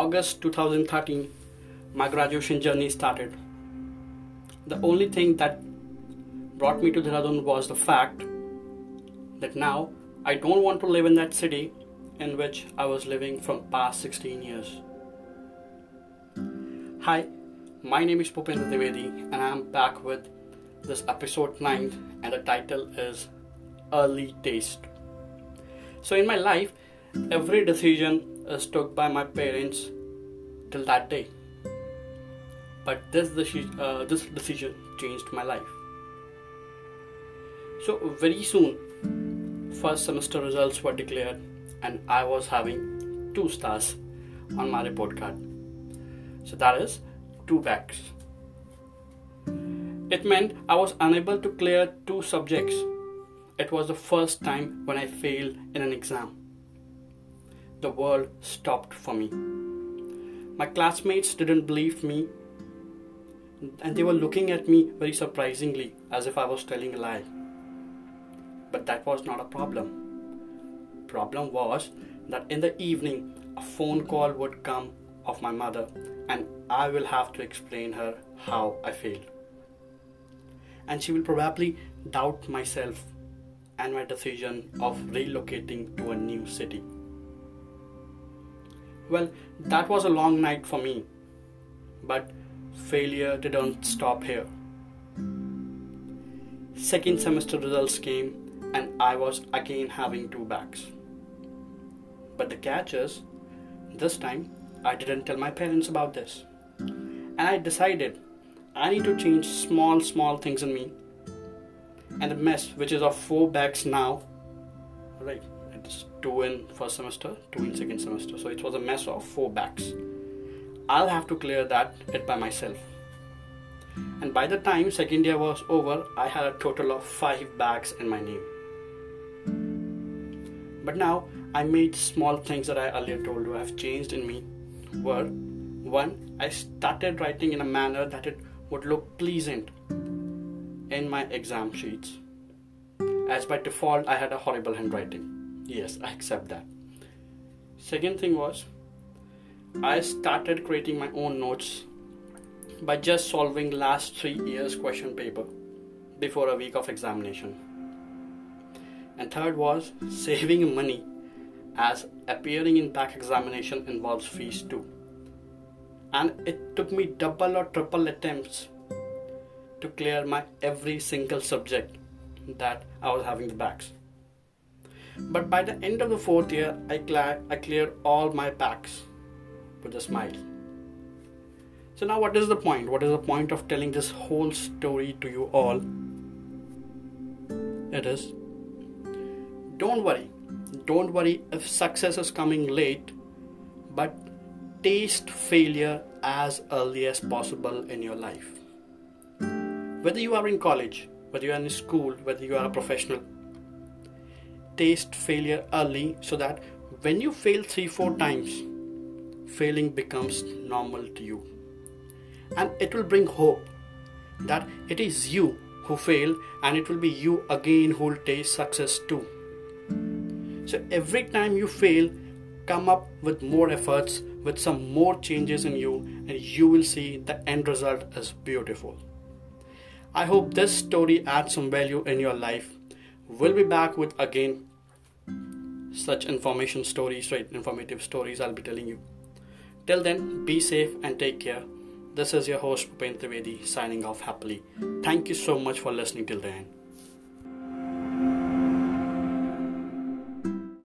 August 2013, my graduation journey started. The only thing that brought me to Dehradun was the fact that now I don't want to live in that city in which I was living from past 16 years. Hi, my name is Pupendra Devedi and I am back with this episode 9 and the title is Early Taste. So in my life, every decision is took by my parents till that day. But this, uh, this decision changed my life. So very soon, first semester results were declared and I was having two stars on my report card. So that is two backs. It meant I was unable to clear two subjects. It was the first time when I failed in an exam. The world stopped for me. My classmates didn't believe me and they were looking at me very surprisingly as if I was telling a lie. But that was not a problem problem was that in the evening a phone call would come of my mother and I will have to explain her how I failed. And she will probably doubt myself and my decision of relocating to a new city. Well, that was a long night for me, but failure didn't stop here. Second semester results came and I was again having two backs. But the catch is, this time I didn't tell my parents about this. And I decided I need to change small, small things in me. And the mess, which is of four backs now, right? It's two in first semester, two in second semester. So it was a mess of four backs. I'll have to clear that it by myself. And by the time second year was over, I had a total of five backs in my name. But now I made small things that I earlier told you have changed in me were one, I started writing in a manner that it would look pleasant in my exam sheets. As by default, I had a horrible handwriting. Yes, I accept that. Second thing was, I started creating my own notes by just solving last three years question paper before a week of examination. And third was saving money as appearing in back examination involves fees too. And it took me double or triple attempts to clear my every single subject that I was having the backs. But by the end of the fourth year, I, cl- I cleared all my backs with a smile. So, now what is the point? What is the point of telling this whole story to you all? It is don't worry, don't worry if success is coming late, but taste failure as early as possible in your life. Whether you are in college, whether you are in school, whether you are a professional, taste failure early so that when you fail three, four times, failing becomes normal to you. And it will bring hope that it is you who fail and it will be you again who will taste success too. So every time you fail, come up with more efforts, with some more changes in you, and you will see the end result is beautiful. I hope this story adds some value in your life. We'll be back with again such information stories, right? Informative stories I'll be telling you. Till then, be safe and take care. This is your host Pupen Trivedi signing off happily. Thank you so much for listening till the end.